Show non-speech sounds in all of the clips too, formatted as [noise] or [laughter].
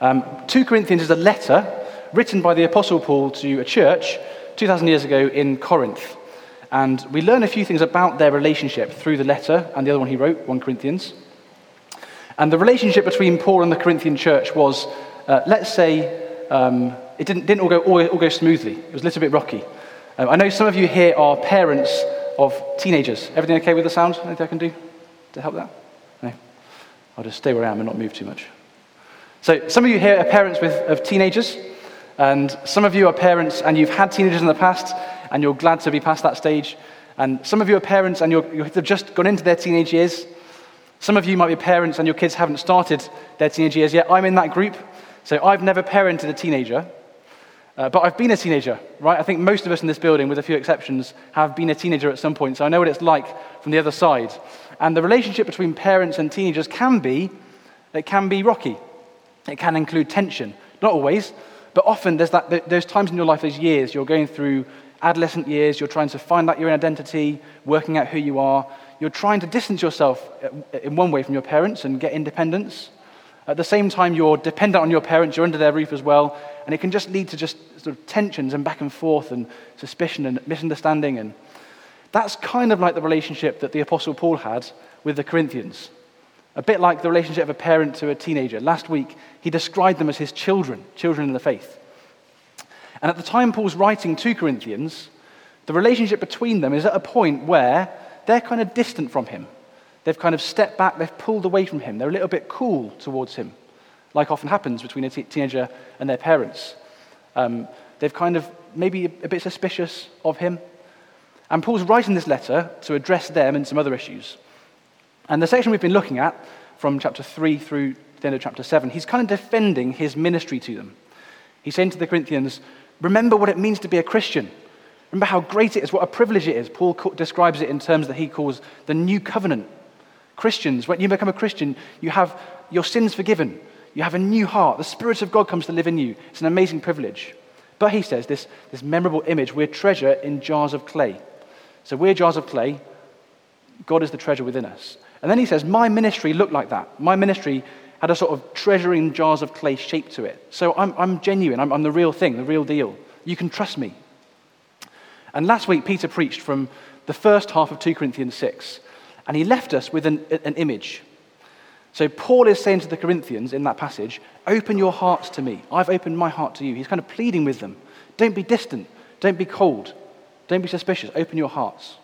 Um, 2 Corinthians is a letter written by the Apostle Paul to a church 2,000 years ago in Corinth. And we learn a few things about their relationship through the letter and the other one he wrote, 1 Corinthians. And the relationship between Paul and the Corinthian church was, uh, let's say, um, it didn't, didn't all, go, all, all, go smoothly. It was a little bit rocky. Um, I know some of you here are parents of teenagers. Everything okay with the sound? Anything I can do to help that? No? I'll just stay where I am and not move too much. So, some of you here are parents with, of teenagers, and some of you are parents and you've had teenagers in the past, and you're glad to be past that stage. And some of you are parents and you're, you've just gone into their teenage years. Some of you might be parents and your kids haven't started their teenage years yet. I'm in that group. So I've never parented a teenager, uh, but I've been a teenager, right? I think most of us in this building, with a few exceptions, have been a teenager at some point. So I know what it's like from the other side. And the relationship between parents and teenagers can be, it can be rocky. It can include tension. Not always, but often there's that, those times in your life, those years, you're going through adolescent years, you're trying to find out your identity, working out who you are. You're trying to distance yourself uh, in one way from your parents and get independence. At the same time, you're dependent on your parents, you're under their roof as well, and it can just lead to just sort of tensions and back and forth and suspicion and misunderstanding. And that's kind of like the relationship that the Apostle Paul had with the Corinthians. A bit like the relationship of a parent to a teenager. Last week, he described them as his children, children in the faith. And at the time Paul's writing to Corinthians, the relationship between them is at a point where they're kind of distant from him. They've kind of stepped back, they've pulled away from him. They're a little bit cool towards him, like often happens between a t- teenager and their parents. Um, they've kind of maybe a bit suspicious of him. And Paul's writing this letter to address them and some other issues. And the section we've been looking at, from chapter 3 through the end of chapter 7, he's kind of defending his ministry to them. He's saying to the Corinthians, Remember what it means to be a Christian. Remember how great it is, what a privilege it is. Paul describes it in terms that he calls the new covenant. Christians, when you become a Christian, you have your sins forgiven. You have a new heart. The Spirit of God comes to live in you. It's an amazing privilege. But he says this, this memorable image we're treasure in jars of clay. So we're jars of clay. God is the treasure within us. And then he says, My ministry looked like that. My ministry had a sort of treasuring jars of clay shape to it. So I'm, I'm genuine. I'm, I'm the real thing, the real deal. You can trust me. And last week, Peter preached from the first half of 2 Corinthians 6, and he left us with an, an image. So Paul is saying to the Corinthians in that passage, Open your hearts to me. I've opened my heart to you. He's kind of pleading with them. Don't be distant. Don't be cold. Don't be suspicious. Open your hearts.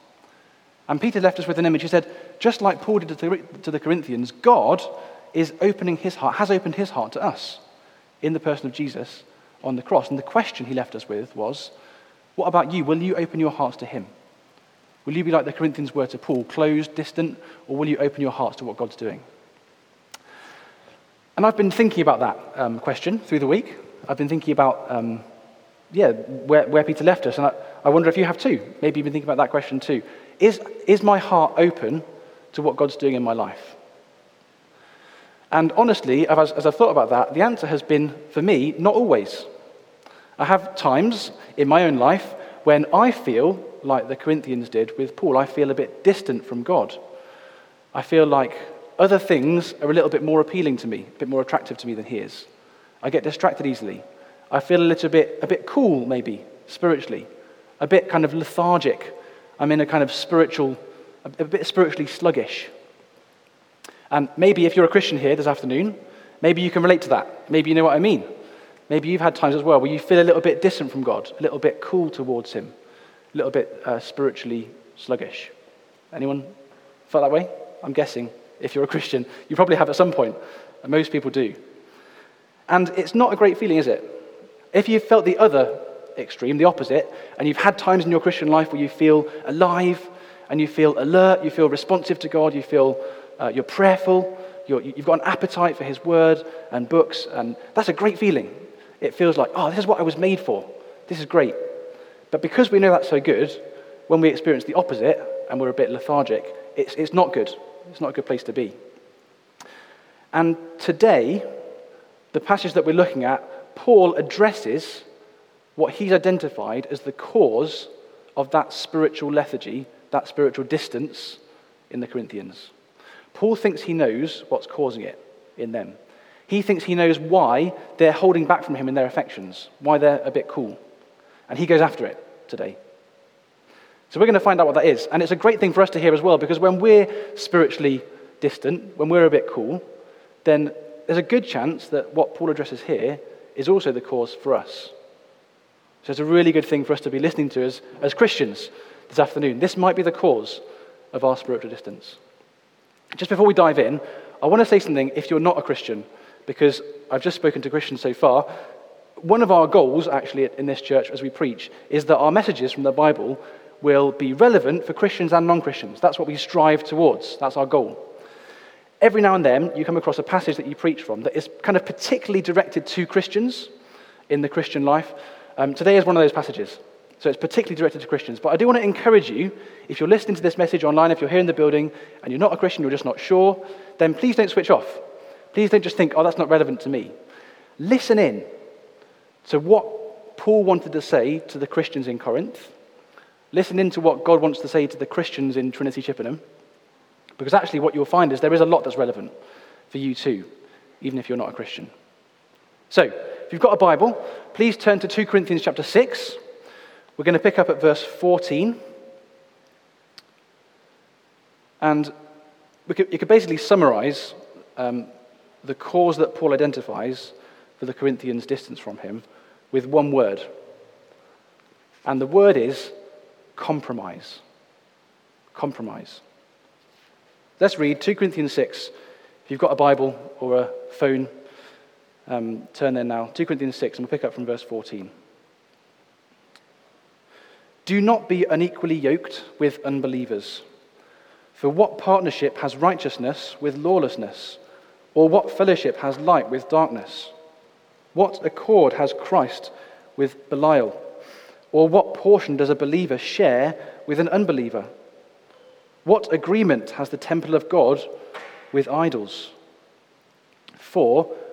And Peter left us with an image. He said, just like Paul did to the Corinthians, God is opening his heart, has opened his heart to us in the person of Jesus on the cross. And the question he left us with was, what about you? Will you open your hearts to Him? Will you be like the Corinthians were to Paul, closed, distant, or will you open your hearts to what God's doing? And I've been thinking about that um, question through the week. I've been thinking about, um, yeah, where, where, Peter left us. And I, I wonder if you have too. Maybe you've been thinking about that question too. Is, is my heart open to what God's doing in my life? And honestly, as, as I've thought about that, the answer has been, for me, not always. I have times in my own life when I feel like the Corinthians did with Paul. I feel a bit distant from God. I feel like other things are a little bit more appealing to me, a bit more attractive to me than his. I get distracted easily. I feel a little bit, a bit cool, maybe, spiritually, a bit kind of lethargic. I'm in a kind of spiritual, a bit spiritually sluggish. And maybe if you're a Christian here this afternoon, maybe you can relate to that. Maybe you know what I mean. Maybe you've had times as well where you feel a little bit distant from God, a little bit cool towards Him, a little bit uh, spiritually sluggish. Anyone felt that way? I'm guessing if you're a Christian, you probably have at some point. Most people do. And it's not a great feeling, is it? If you've felt the other extreme, the opposite, and you've had times in your Christian life where you feel alive and you feel alert, you feel responsive to God, you feel uh, you're prayerful, you have got an appetite for His Word and books, and that's a great feeling it feels like, oh, this is what I was made for. This is great. But because we know that's so good, when we experience the opposite and we're a bit lethargic, it's, it's not good. It's not a good place to be. And today, the passage that we're looking at, Paul addresses what he's identified as the cause of that spiritual lethargy, that spiritual distance in the Corinthians. Paul thinks he knows what's causing it in them. He thinks he knows why they're holding back from him in their affections, why they're a bit cool. And he goes after it today. So we're going to find out what that is. And it's a great thing for us to hear as well, because when we're spiritually distant, when we're a bit cool, then there's a good chance that what Paul addresses here is also the cause for us. So it's a really good thing for us to be listening to as, as Christians this afternoon. This might be the cause of our spiritual distance. Just before we dive in, I want to say something if you're not a Christian, because I've just spoken to Christians so far. One of our goals, actually, in this church as we preach, is that our messages from the Bible will be relevant for Christians and non Christians. That's what we strive towards. That's our goal. Every now and then, you come across a passage that you preach from that is kind of particularly directed to Christians in the Christian life. Um, today is one of those passages. So it's particularly directed to Christians. But I do want to encourage you, if you're listening to this message online, if you're here in the building and you're not a Christian, you're just not sure, then please don't switch off. Please don't just think, oh, that's not relevant to me. Listen in to what Paul wanted to say to the Christians in Corinth. Listen in to what God wants to say to the Christians in Trinity Chippenham. Because actually, what you'll find is there is a lot that's relevant for you too, even if you're not a Christian. So, if you've got a Bible, please turn to 2 Corinthians chapter 6. We're going to pick up at verse 14. And could, you could basically summarize um, the cause that Paul identifies for the Corinthians' distance from him with one word. And the word is compromise. Compromise. Let's read 2 Corinthians 6. If you've got a Bible or a phone, um, turn there now. 2 Corinthians 6, and we'll pick up from verse 14. Do not be unequally yoked with unbelievers. For what partnership has righteousness with lawlessness? Or what fellowship has light with darkness? What accord has Christ with Belial? Or what portion does a believer share with an unbeliever? What agreement has the temple of God with idols? For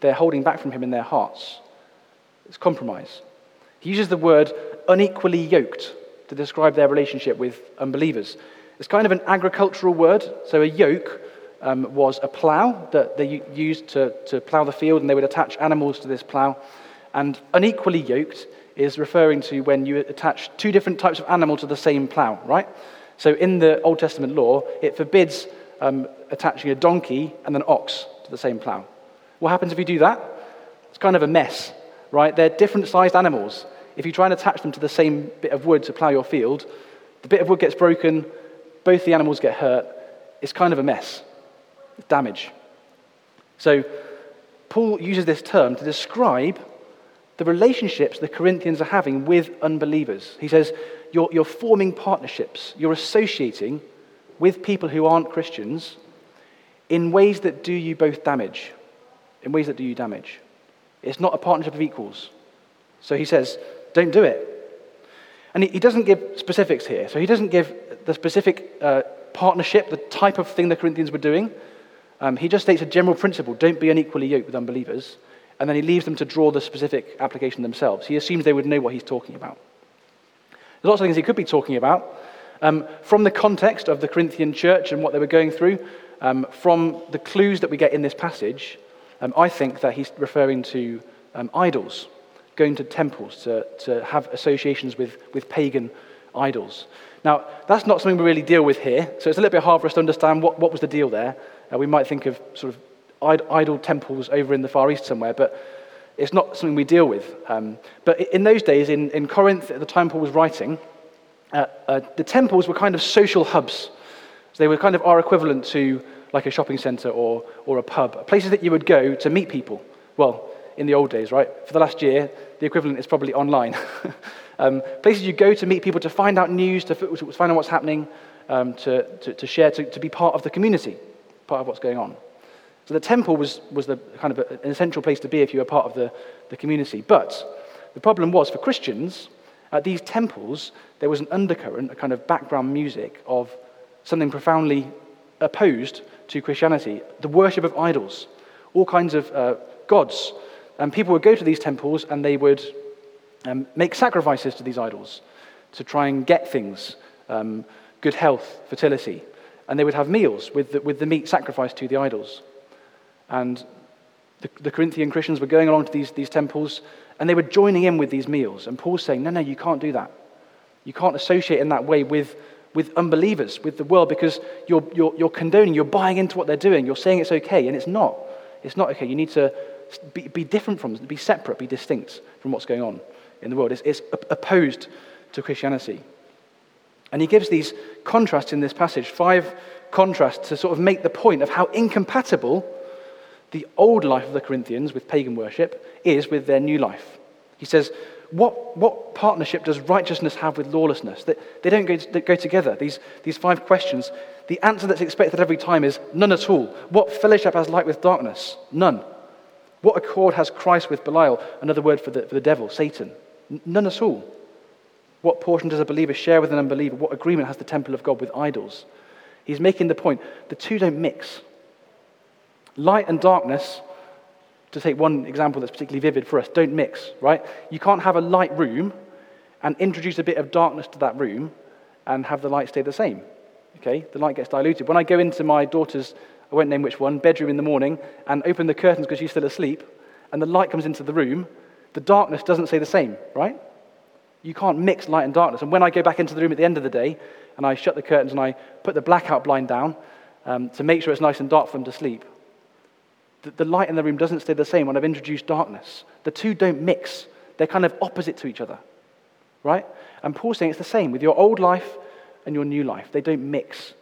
they're holding back from him in their hearts. It's compromise. He uses the word unequally yoked to describe their relationship with unbelievers. It's kind of an agricultural word. So a yoke um, was a plough that they used to, to plough the field, and they would attach animals to this plough. And unequally yoked is referring to when you attach two different types of animal to the same plough, right? So in the Old Testament law, it forbids um, attaching a donkey and an ox to the same plough. What happens if you do that? It's kind of a mess, right? They're different sized animals if you try and attach them to the same bit of wood to plough your field, the bit of wood gets broken, both the animals get hurt. It's kind of a mess, damage. So, Paul uses this term to describe the relationships the Corinthians are having with unbelievers. He says, you're, you're forming partnerships, you're associating with people who aren't Christians in ways that do you both damage. In ways that do you damage. It's not a partnership of equals. So he says, don't do it. And he, doesn't give specifics here. So he doesn't give the specific uh, partnership, the type of thing the Corinthians were doing. Um, he just states a general principle don't be unequally yoked with unbelievers. And then he leaves them to draw the specific application themselves. He assumes they would know what he's talking about. There's lots of things he could be talking about. Um, from the context of the Corinthian church and what they were going through, um, from the clues that we get in this passage, um, I think that he's referring to um, idols going to temples to, to have associations with, with pagan idols. Now, that's not something we really deal with here, so it's a little bit hard for us to understand what, what was the deal there. Uh, we might think of sort of idol temples over in the Far East somewhere, but it's not something we deal with. Um, but in those days, in, in Corinth, at the time Paul was writing, uh, uh, the temples were kind of social hubs. So they were kind of our equivalent to like a shopping center or, or a pub, places that you would go to meet people. Well, in the old days, right? For the last year, the equivalent is probably online. [laughs] um, places you go to meet people, to find out news, to, to find out what's happening, um, to, to, to, share, to, to be part of the community, part of what's going on. So the temple was, was the kind of an essential place to be if you were part of the, the community. But the problem was for Christians, at these temples, there was an undercurrent, a kind of background music of something profoundly opposed to Christianity the worship of idols, all kinds of uh, gods. And people would go to these temples and they would um, make sacrifices to these idols to try and get things um, good health, fertility. And they would have meals with the, with the meat sacrificed to the idols. And the, the Corinthian Christians were going along to these, these temples and they were joining in with these meals. And Paul's saying, no, no, you can't do that. You can't associate in that way with, with unbelievers, with the world, because you're, you're, you're condoning, you're buying into what they're doing. You're saying it's okay, and it's not. It's not okay. You need to be, be different from be separate, be distinct from what's going on in the world. It's, it's opposed to Christianity. And he gives these contrasts in this passage, five contrasts to sort of make the point of how incompatible the old life of the Corinthians with pagan worship is with their new life. He says, What, what partnership does righteousness have with lawlessness? That they don't go, they go together. These, these five questions. The answer that's expected every time is none at all. What fellowship has light with darkness? None. What accord has Christ with Belial? Another word for the, for the devil, Satan. None at all. What portion does a believer share with an unbeliever? What agreement has the temple of God with idols? He's making the point the two don't mix. Light and darkness, to take one example that's particularly vivid for us, don't mix, right? You can't have a light room and introduce a bit of darkness to that room and have the light stay the same. Okay? The light gets diluted. When I go into my daughter's, I won't name which one, bedroom in the morning and open the curtains because she's still asleep, and the light comes into the room, the darkness doesn't stay the same, right? You can't mix light and darkness. And when I go back into the room at the end of the day and I shut the curtains and I put the blackout blind down um, to make sure it's nice and dark for them to sleep, the, the light in the room doesn't stay the same when I've introduced darkness. The two don't mix, they're kind of opposite to each other. Right? And Paul's saying it's the same with your old life and your new life. They don't mix.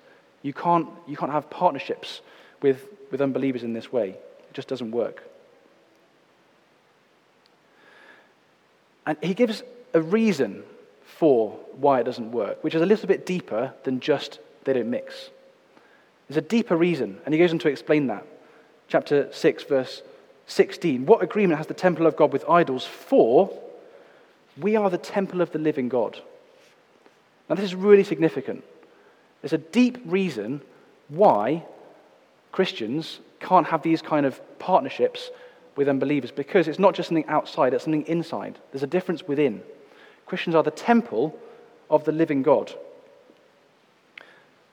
You can't, you can't have partnerships with, with unbelievers in this way. It just doesn't work. And he gives a reason for why it doesn't work, which is a little bit deeper than just they don't mix. There's a deeper reason, and he goes on to explain that chapter 6, verse 16. What agreement has the temple of God with idols? For we are the temple of the living God. Now, this is really significant. There's a deep reason why Christians can't have these kind of partnerships with unbelievers because it's not just something outside, it's something inside. There's a difference within. Christians are the temple of the living God.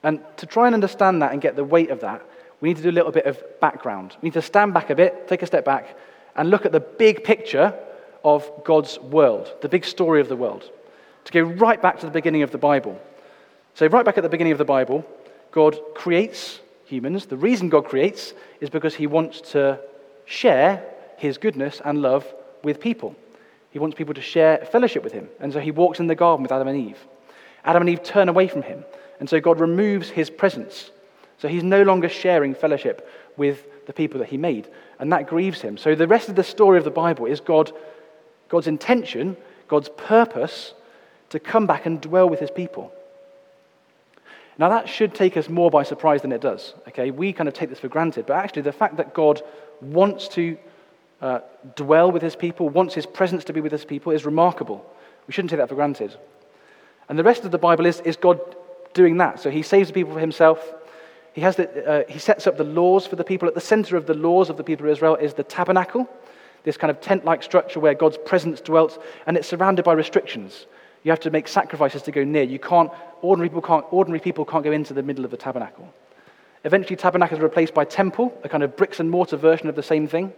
And to try and understand that and get the weight of that, we need to do a little bit of background. We need to stand back a bit, take a step back, and look at the big picture of God's world, the big story of the world. To go right back to the beginning of the Bible. So, right back at the beginning of the Bible, God creates humans. The reason God creates is because he wants to share his goodness and love with people. He wants people to share fellowship with him. And so he walks in the garden with Adam and Eve. Adam and Eve turn away from him. And so God removes his presence so he's no longer sharing fellowship with the people that he made, and that grieves him. So the rest of the story of the Bible is God, God's intention, God's purpose to come back and dwell with his people. Now, that should take us more by surprise than it does. Okay, we kind of take this for granted, but actually, the fact that God wants to uh, dwell with his people, wants his presence to be with his people, is remarkable. We shouldn't take that for granted. And the rest of the Bible is, is God doing that. So he saves the people for himself, he, has the, uh, he sets up the laws for the people. At the center of the laws of the people of Israel is the tabernacle, this kind of tent like structure where God's presence dwelt, and it's surrounded by restrictions. You have to make sacrifices to go near. You can't, ordinary people can't, ordinary people can't go into the middle of the tabernacle. Eventually, tabernacle is replaced by temple, a kind of bricks and mortar version of the same thing.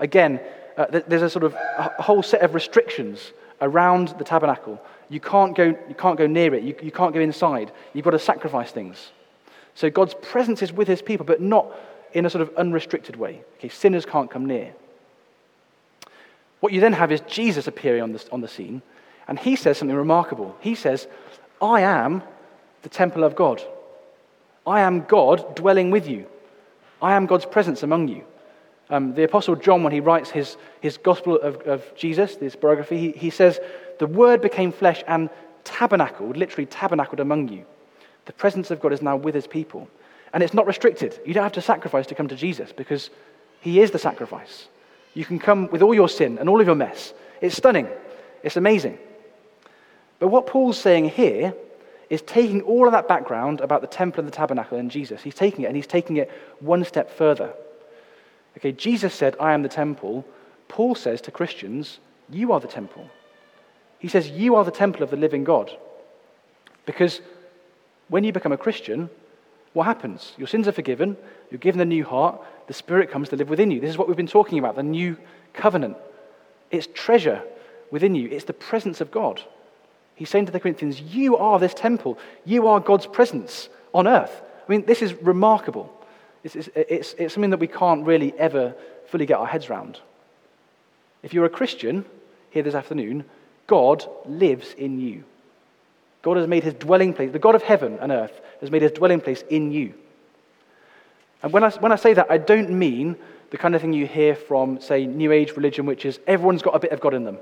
Again, uh, there's a sort of a whole set of restrictions around the tabernacle. You can't go, you can't go near it. You, you can't go inside. You've got to sacrifice things. So God's presence is with his people, but not in a sort of unrestricted way. Okay, sinners can't come near. What you then have is Jesus appearing on the, on the scene, and he says something remarkable. He says, I am the temple of God. I am God dwelling with you. I am God's presence among you. Um, the Apostle John, when he writes his, his Gospel of, of Jesus, this biography, he, he says, The Word became flesh and tabernacled, literally tabernacled among you. The presence of God is now with his people. And it's not restricted. You don't have to sacrifice to come to Jesus because he is the sacrifice. You can come with all your sin and all of your mess. It's stunning. It's amazing. But what Paul's saying here is taking all of that background about the temple and the tabernacle and Jesus. He's taking it and he's taking it one step further. Okay, Jesus said, I am the temple. Paul says to Christians, You are the temple. He says, You are the temple of the living God. Because when you become a Christian, what happens? Your sins are forgiven, you're given a new heart, the Spirit comes to live within you. This is what we've been talking about the new covenant. It's treasure within you, it's the presence of God. He's saying to the Corinthians, You are this temple, you are God's presence on earth. I mean, this is remarkable. It's, it's, it's, it's something that we can't really ever fully get our heads around. If you're a Christian here this afternoon, God lives in you. God has made his dwelling place, the God of heaven and earth has made his dwelling place in you. And when I, when I say that, I don't mean the kind of thing you hear from, say, New Age religion, which is everyone's got a bit of God in them.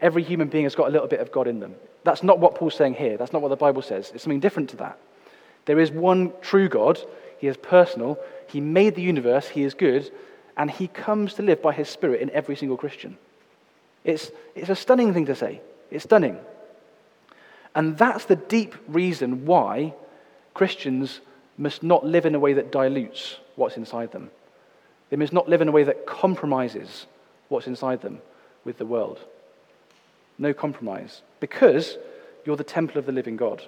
Every human being has got a little bit of God in them. That's not what Paul's saying here. That's not what the Bible says. It's something different to that. There is one true God. He is personal. He made the universe. He is good. And he comes to live by his Spirit in every single Christian. It's, it's a stunning thing to say. It's stunning. And that's the deep reason why Christians must not live in a way that dilutes what's inside them. They must not live in a way that compromises what's inside them with the world. No compromise. Because you're the temple of the living God.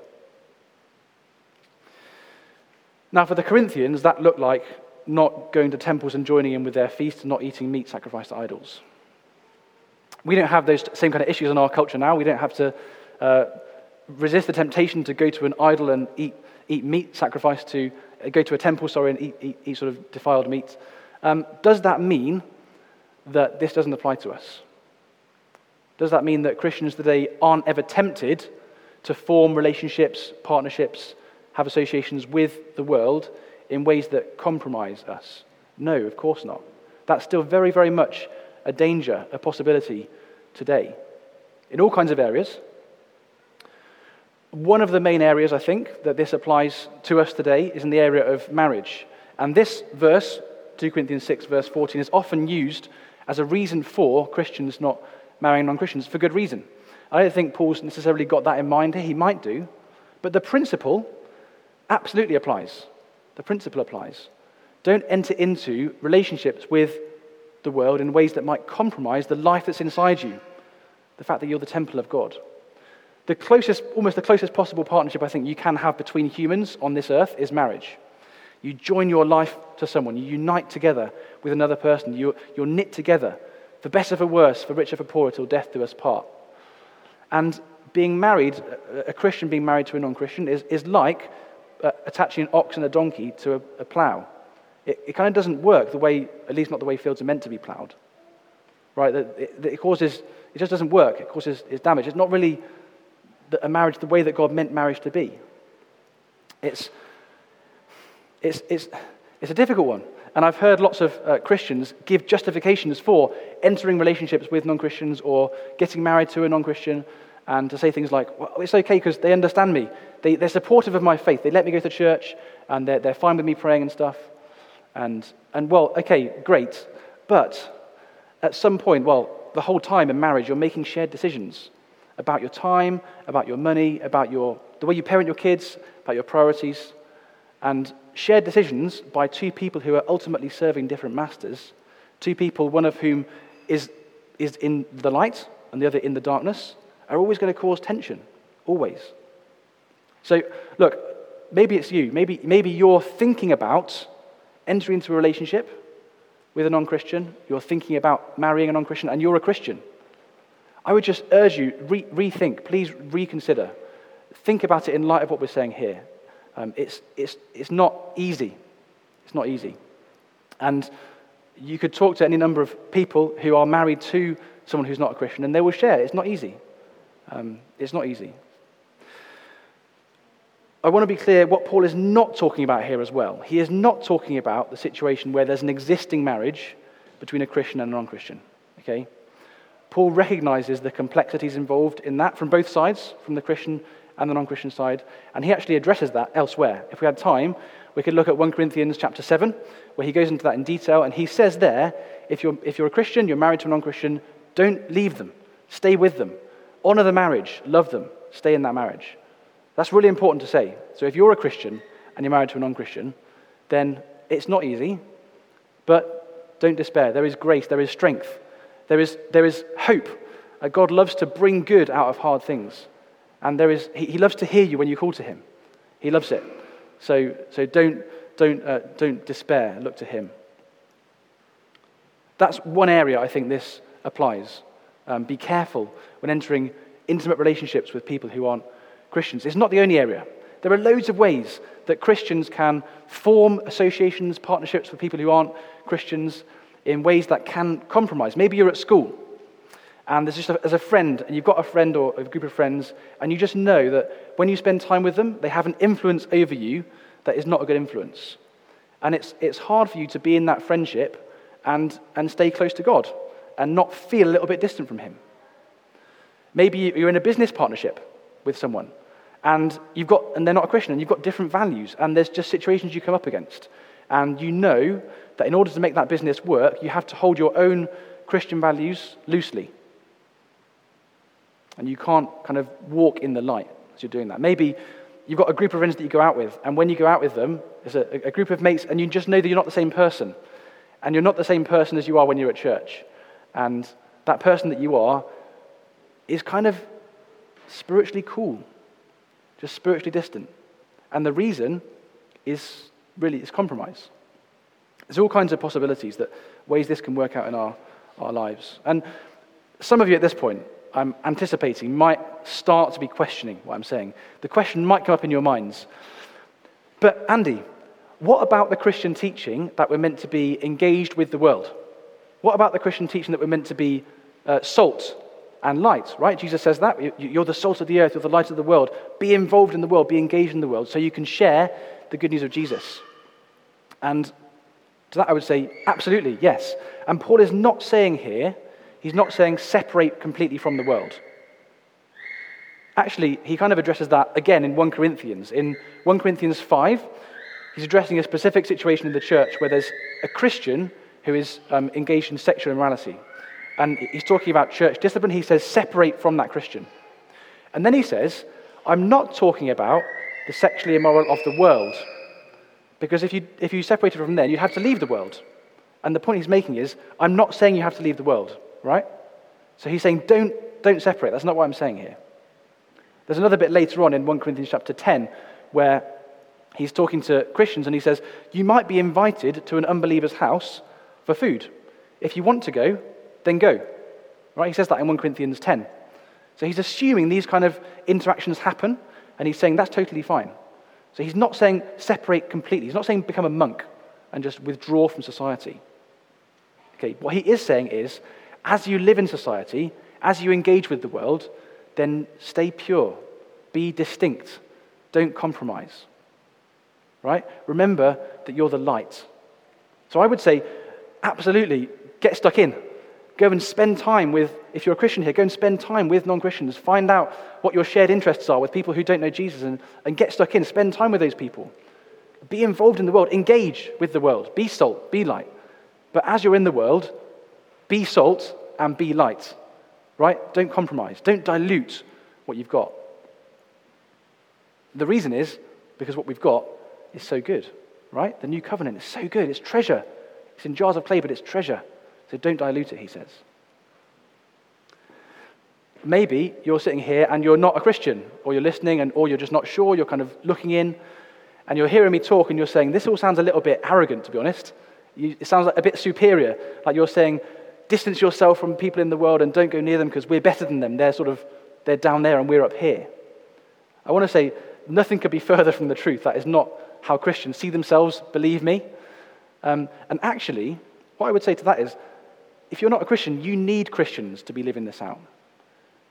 Now, for the Corinthians, that looked like not going to temples and joining in with their feasts and not eating meat sacrificed to idols. We don't have those same kind of issues in our culture now. We don't have to uh, resist the temptation to go to an idol and eat, eat meat sacrificed to, uh, go to a temple, sorry, and eat, eat, eat sort of defiled meat. Um, does that mean that this doesn't apply to us? Does that mean that Christians today aren't ever tempted to form relationships, partnerships, have associations with the world in ways that compromise us? No, of course not. That's still very, very much a danger, a possibility today in all kinds of areas. One of the main areas, I think, that this applies to us today is in the area of marriage. And this verse, 2 Corinthians 6, verse 14, is often used as a reason for Christians not marrying non Christians for good reason. I don't think Paul's necessarily got that in mind. He might do. But the principle absolutely applies. The principle applies. Don't enter into relationships with the world in ways that might compromise the life that's inside you, the fact that you're the temple of God. The closest, almost the closest possible partnership I think you can have between humans on this earth is marriage. You join your life to someone, you unite together with another person, you're, you're knit together, for better, for worse, for richer, for poorer, till death do us part. And being married, a Christian being married to a non Christian, is, is like uh, attaching an ox and a donkey to a, a plow it, it kind of doesn't work the way, at least not the way fields are meant to be plowed. Right? It, it causes, it just doesn't work. It causes damage. It's not really a marriage the way that God meant marriage to be. It's, it's, it's, it's a difficult one. And I've heard lots of uh, Christians give justifications for entering relationships with non Christians or getting married to a non Christian and to say things like, well, it's okay because they understand me. They, they're supportive of my faith. They let me go to church and they're, they're fine with me praying and stuff. And, and well, okay, great. But at some point, well, the whole time in marriage, you're making shared decisions about your time, about your money, about your, the way you parent your kids, about your priorities. And shared decisions by two people who are ultimately serving different masters, two people, one of whom is, is in the light and the other in the darkness, are always going to cause tension. Always. So, look, maybe it's you. Maybe, maybe you're thinking about entering into a relationship with a non Christian, you're thinking about marrying a non Christian, and you're a Christian, I would just urge you, re- rethink, please reconsider. Think about it in light of what we're saying here. Um, it's, it's, it's not easy. It's not easy. And you could talk to any number of people who are married to someone who's not a Christian, and they will share. It's not easy. Um, it's not easy. I want to be clear what Paul is not talking about here as well. He is not talking about the situation where there's an existing marriage between a Christian and a non Christian. Okay? Paul recognizes the complexities involved in that from both sides, from the Christian and the non Christian side, and he actually addresses that elsewhere. If we had time, We could look at 1 Corinthians chapter 7, where he goes into that in detail, and he says there if you're, if you're a Christian, you're married to a non Christian, don't leave them, stay with them, honor the marriage, love them, stay in that marriage. That's really important to say. So if you're a Christian and you're married to a non Christian, then it's not easy, but don't despair. There is grace, there is strength, there is, there is hope. Uh, God loves to bring good out of hard things. And there is, he, he loves to hear you when you call to him. He loves it. So, so don't, don't, uh, don't despair. Look to him. That's one area I think this applies. Um, be careful when entering intimate relationships with people who aren't Christians. It's not the only area. There are loads of ways that Christians can form associations, partnerships with people who aren't Christians in ways that can compromise. Maybe you're at school and there's just a, as a friend, and you've got a friend or a group of friends, and you just know that when you spend time with them, they have an influence over you that is not a good influence. And it's, it's hard for you to be in that friendship and, and stay close to God and not feel a little bit distant from Him. Maybe you're in a business partnership with someone and, you've got, and they're not a Christian and you've got different values and there's just situations you come up against. And you know that in order to make that business work, you have to hold your own Christian values loosely. And you can't kind of walk in the light as you're doing that. Maybe you've got a group of friends that you go out with, and when you go out with them, there's a, a group of mates, and you just know that you're not the same person. And you're not the same person as you are when you're at church. And that person that you are is kind of spiritually cool, just spiritually distant. And the reason is really is compromise. There's all kinds of possibilities that ways this can work out in our, our lives. And some of you at this point, I'm anticipating, might start to be questioning what I'm saying. The question might come up in your minds. But Andy, what about the Christian teaching that we're meant to be engaged with the world? What about the Christian teaching that we're meant to be uh, salt and light, right? Jesus says that. You're the salt of the earth, you're the light of the world. Be involved in the world, be engaged in the world, so you can share the good news of Jesus. And to that, I would say, absolutely, yes. And Paul is not saying here, he's not saying separate completely from the world. Actually, he kind of addresses that again in 1 Corinthians. In 1 Corinthians 5, He's addressing a specific situation in the church where there's a Christian who is um, engaged in sexual immorality. And he's talking about church discipline. He says, separate from that Christian. And then he says, I'm not talking about the sexually immoral of the world. Because if you, if you separated from there, you'd have to leave the world. And the point he's making is, I'm not saying you have to leave the world, right? So he's saying, don't, don't separate. That's not what I'm saying here. There's another bit later on in 1 Corinthians chapter 10 where he's talking to Christians and he says, You might be invited to an unbeliever's house for food. If you want to go, then go. Right? He says that in 1 Corinthians 10. So he's assuming these kind of interactions happen, and he's saying that's totally fine. So he's not saying separate completely. He's not saying become a monk and just withdraw from society. Okay, what he is saying is, as you live in society, as you engage with the world, then stay pure, be distinct, don't compromise right? Remember that you're the light. So I would say, absolutely, get stuck in. Go and spend time with, if you're a Christian here, go and spend time with non Christians. Find out what your shared interests are with people who don't know Jesus and, and get stuck in. Spend time with those people. Be involved in the world. Engage with the world. Be salt. Be light. But as you're in the world, be salt and be light. Right? Don't compromise. Don't dilute what you've got. The reason is because what we've got is so good, right? The new covenant is so good. It's treasure. It's in jars of clay, but it's treasure. So don't dilute it, he says. Maybe you're sitting here and you're not a Christian, or you're listening, and, or you're just not sure, you're kind of looking in, and you're hearing me talk, and you're saying, This all sounds a little bit arrogant, to be honest. It sounds like a bit superior. Like you're saying, Distance yourself from people in the world and don't go near them because we're better than them. They're sort of, they're down there and we're up here. I want to say, nothing could be further from the truth. That is not how Christians see themselves, believe me. Um, and actually, what I would say to that is if you're not a Christian, you need Christians to be living this out.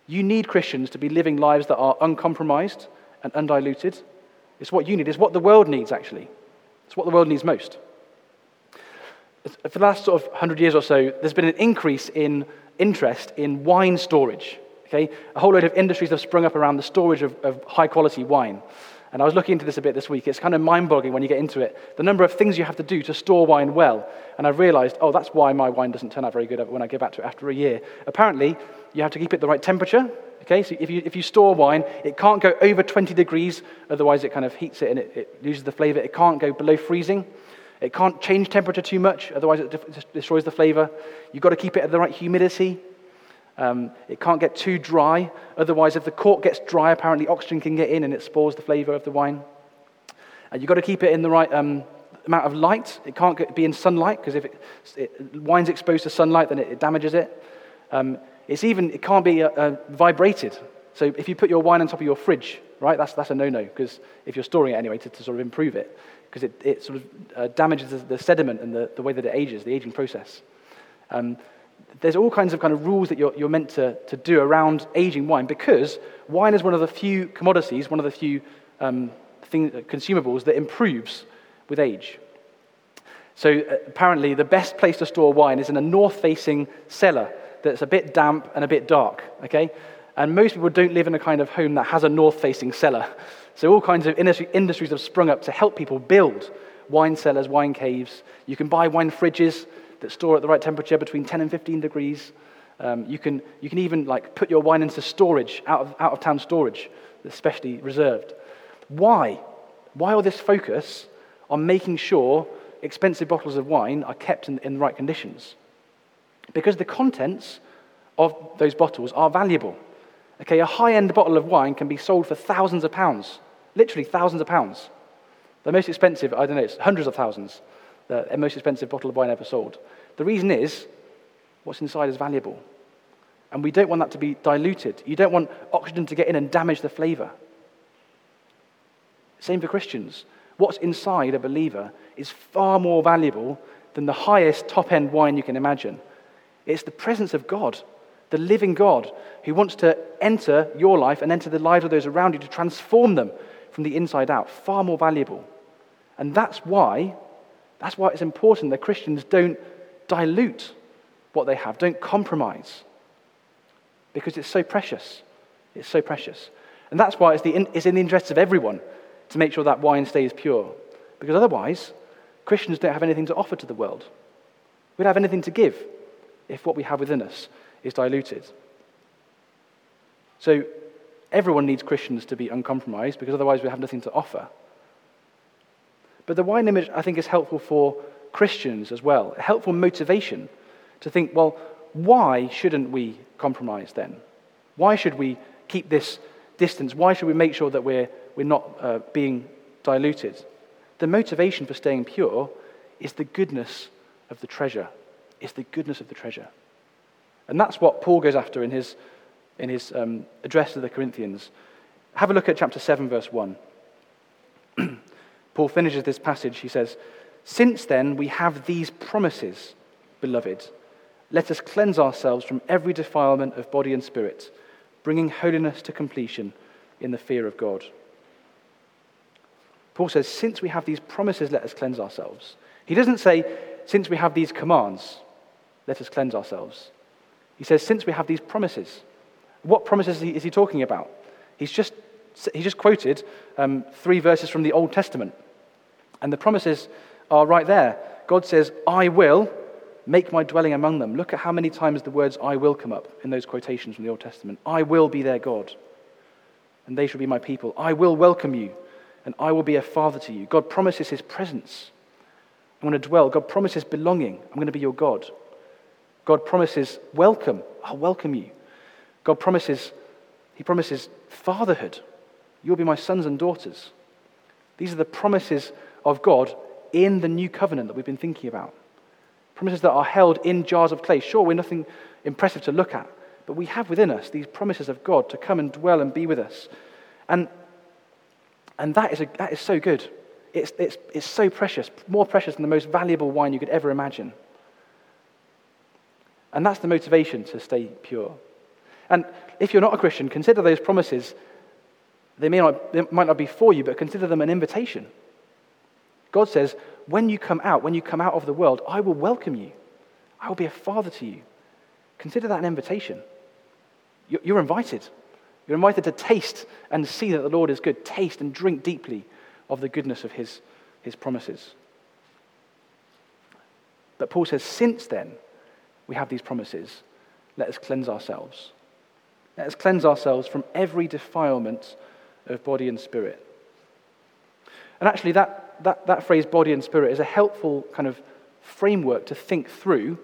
You need Christians to be living lives that are uncompromised and undiluted. It's what you need, it's what the world needs, actually. It's what the world needs most. Uh, for the last sort of 100 years or so, there's been an increase in interest in wine storage. Okay? A whole load of industries have sprung up around the storage of, of high quality wine. And I was looking into this a bit this week. It's kind of mind boggling when you get into it. The number of things you have to do to store wine well. And I've realized, oh, that's why my wine doesn't turn out very good when I get back to it after a year. Apparently, you have to keep it the right temperature. Okay, so if you, if you store wine, it can't go over 20 degrees, otherwise, it kind of heats it and it, it loses the flavor. It can't go below freezing. It can't change temperature too much, otherwise, it destroys the flavor. You've got to keep it at the right humidity. Um, it can't get too dry. Otherwise, if the cork gets dry, apparently oxygen can get in and it spoils the flavor of the wine. And you've got to keep it in the right um, amount of light. It can't get, be in sunlight because if it, it, wine's exposed to sunlight, then it, it damages it. Um, it's even, it can't be uh, uh, vibrated. So if you put your wine on top of your fridge, right, that's, that's a no no because if you're storing it anyway to, to sort of improve it, because it, it sort of uh, damages the, the, sediment and the, the way that it ages, the aging process. Um, there's all kinds of kind of rules that you're, you're meant to, to do around aging wine because wine is one of the few commodities, one of the few um, thing, consumables that improves with age. So uh, apparently, the best place to store wine is in a north facing cellar that's a bit damp and a bit dark, okay? And most people don't live in a kind of home that has a north facing cellar. So all kinds of industry, industries have sprung up to help people build wine cellars, wine caves. You can buy wine fridges that store at the right temperature between 10 and 15 degrees. Um, you, can, you can even like put your wine into storage, out of, out of town storage, that's reserved. Why? Why all this focus on making sure expensive bottles of wine are kept in, in the right conditions? Because the contents of those bottles are valuable. Okay, a high end bottle of wine can be sold for thousands of pounds, literally thousands of pounds. The most expensive, I don't know, it's hundreds of thousands the most expensive bottle of wine ever sold. The reason is what's inside is valuable. And we don't want that to be diluted. You don't want oxygen to get in and damage the flavor. Same for Christians. What's inside a believer is far more valuable than the highest top end wine you can imagine. It's the presence of God, the living God, who wants to enter your life and enter the lives of those around you to transform them from the inside out. Far more valuable. And that's why that's why it's important that Christians don't dilute what they have, don't compromise, because it's so precious. It's so precious. And that's why it's, the, it's in the interests of everyone to make sure that wine stays pure, because otherwise, Christians don't have anything to offer to the world. We don't have anything to give if what we have within us is diluted. So, everyone needs Christians to be uncompromised because otherwise we have nothing to offer. But the wine image, I think, is helpful for Christians as well. Helpful motivation to think, well, why shouldn't we compromise then? Why should we keep this distance? Why should we make sure that we're, we're not uh, being diluted? The motivation for staying pure is the goodness of the treasure. It's the goodness of the treasure. And that's what Paul goes after in his, in his um, address to the Corinthians. Have a look at chapter 7, verse 1. Paul finishes this passage. He says, Since then we have these promises, beloved, let us cleanse ourselves from every defilement of body and spirit, bringing holiness to completion in the fear of God. Paul says, Since we have these promises, let us cleanse ourselves. He doesn't say, Since we have these commands, let us cleanse ourselves. He says, Since we have these promises. What promises is he talking about? He's just, he just quoted um, three verses from the Old Testament. And the promises are right there. God says, I will make my dwelling among them. Look at how many times the words I will come up in those quotations from the Old Testament. I will be their God, and they shall be my people. I will welcome you, and I will be a father to you. God promises his presence. I'm going to dwell. God promises belonging. I'm going to be your God. God promises welcome. I'll welcome you. God promises, he promises fatherhood. You'll be my sons and daughters. These are the promises of God in the new covenant that we've been thinking about. Promises that are held in jars of clay. Sure, we're nothing impressive to look at, but we have within us these promises of God to come and dwell and be with us. And, and that, is a, that is so good. It's, it's, it's so precious, more precious than the most valuable wine you could ever imagine. And that's the motivation to stay pure. And if you're not a Christian, consider those promises. They, may not, they might not be for you, but consider them an invitation. God says, when you come out, when you come out of the world, I will welcome you. I will be a father to you. Consider that an invitation. You're invited. You're invited to taste and see that the Lord is good. Taste and drink deeply of the goodness of his, his promises. But Paul says, since then, we have these promises. Let us cleanse ourselves. Let us cleanse ourselves from every defilement of body and spirit. And actually, that, that, that phrase, body and spirit, is a helpful kind of framework to think through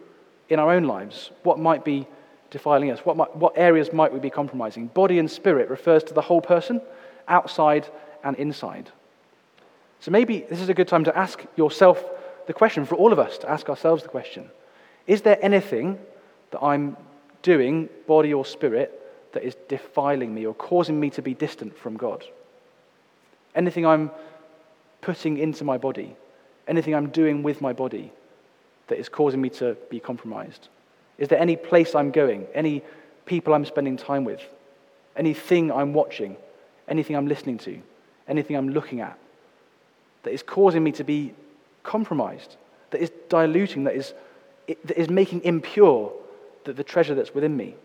in our own lives what might be defiling us, what, might, what areas might we be compromising. Body and spirit refers to the whole person, outside and inside. So maybe this is a good time to ask yourself the question, for all of us to ask ourselves the question Is there anything that I'm doing, body or spirit, that is defiling me or causing me to be distant from God? Anything I'm putting into my body, anything I'm doing with my body that is causing me to be compromised? Is there any place I'm going, any people I'm spending time with, anything I'm watching, anything I'm listening to, anything I'm looking at that is causing me to be compromised, that is diluting, that is, that is making impure the, the treasure that's within me?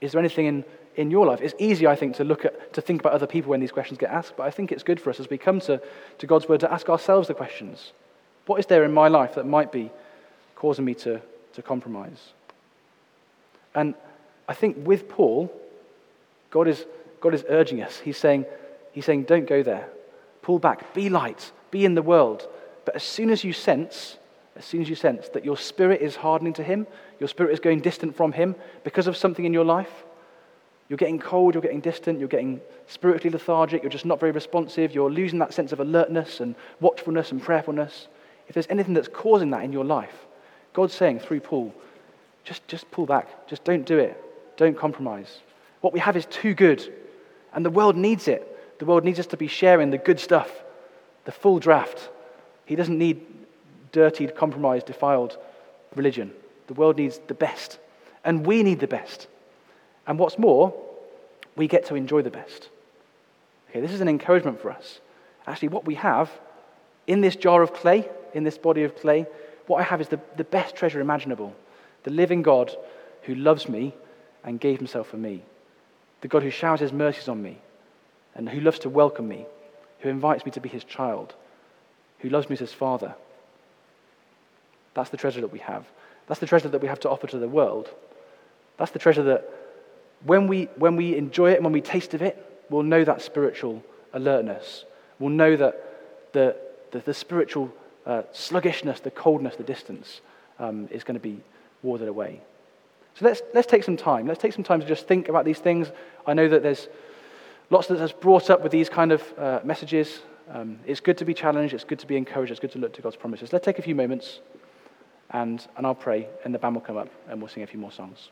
Is there anything in, in your life? It's easy, I think, to look at, to think about other people when these questions get asked, but I think it's good for us as we come to, to God's word to ask ourselves the questions. What is there in my life that might be causing me to, to compromise? And I think with Paul, God is, God is urging us. He's saying, he's saying, don't go there. Pull back. Be light. Be in the world. But as soon as you sense, as soon as you sense that your spirit is hardening to Him, your spirit is going distant from Him because of something in your life, you're getting cold, you're getting distant, you're getting spiritually lethargic, you're just not very responsive, you're losing that sense of alertness and watchfulness and prayerfulness. If there's anything that's causing that in your life, God's saying through Paul, just, just pull back. Just don't do it. Don't compromise. What we have is too good, and the world needs it. The world needs us to be sharing the good stuff, the full draft. He doesn't need dirtied, compromised, defiled religion. The world needs the best, and we need the best. And what's more, we get to enjoy the best. Okay, this is an encouragement for us. Actually, what we have in this jar of clay, in this body of clay, what I have is the, the best treasure imaginable the living God who loves me and gave himself for me, the God who showers his mercies on me and who loves to welcome me, who invites me to be his child, who loves me as his father. That's the treasure that we have. That's the treasure that we have to offer to the world. That's the treasure that when we, when we enjoy it and when we taste of it, we'll know that spiritual alertness. We'll know that the, the, the spiritual uh, sluggishness, the coldness, the distance um, is going to be warded away. So let's, let's take some time. Let's take some time to just think about these things. I know that there's lots that has brought up with these kind of uh, messages. Um, it's good to be challenged. It's good to be encouraged. It's good to look to God's promises. Let's take a few moments and, and I'll pray, and the band will come up and we'll sing a few more songs.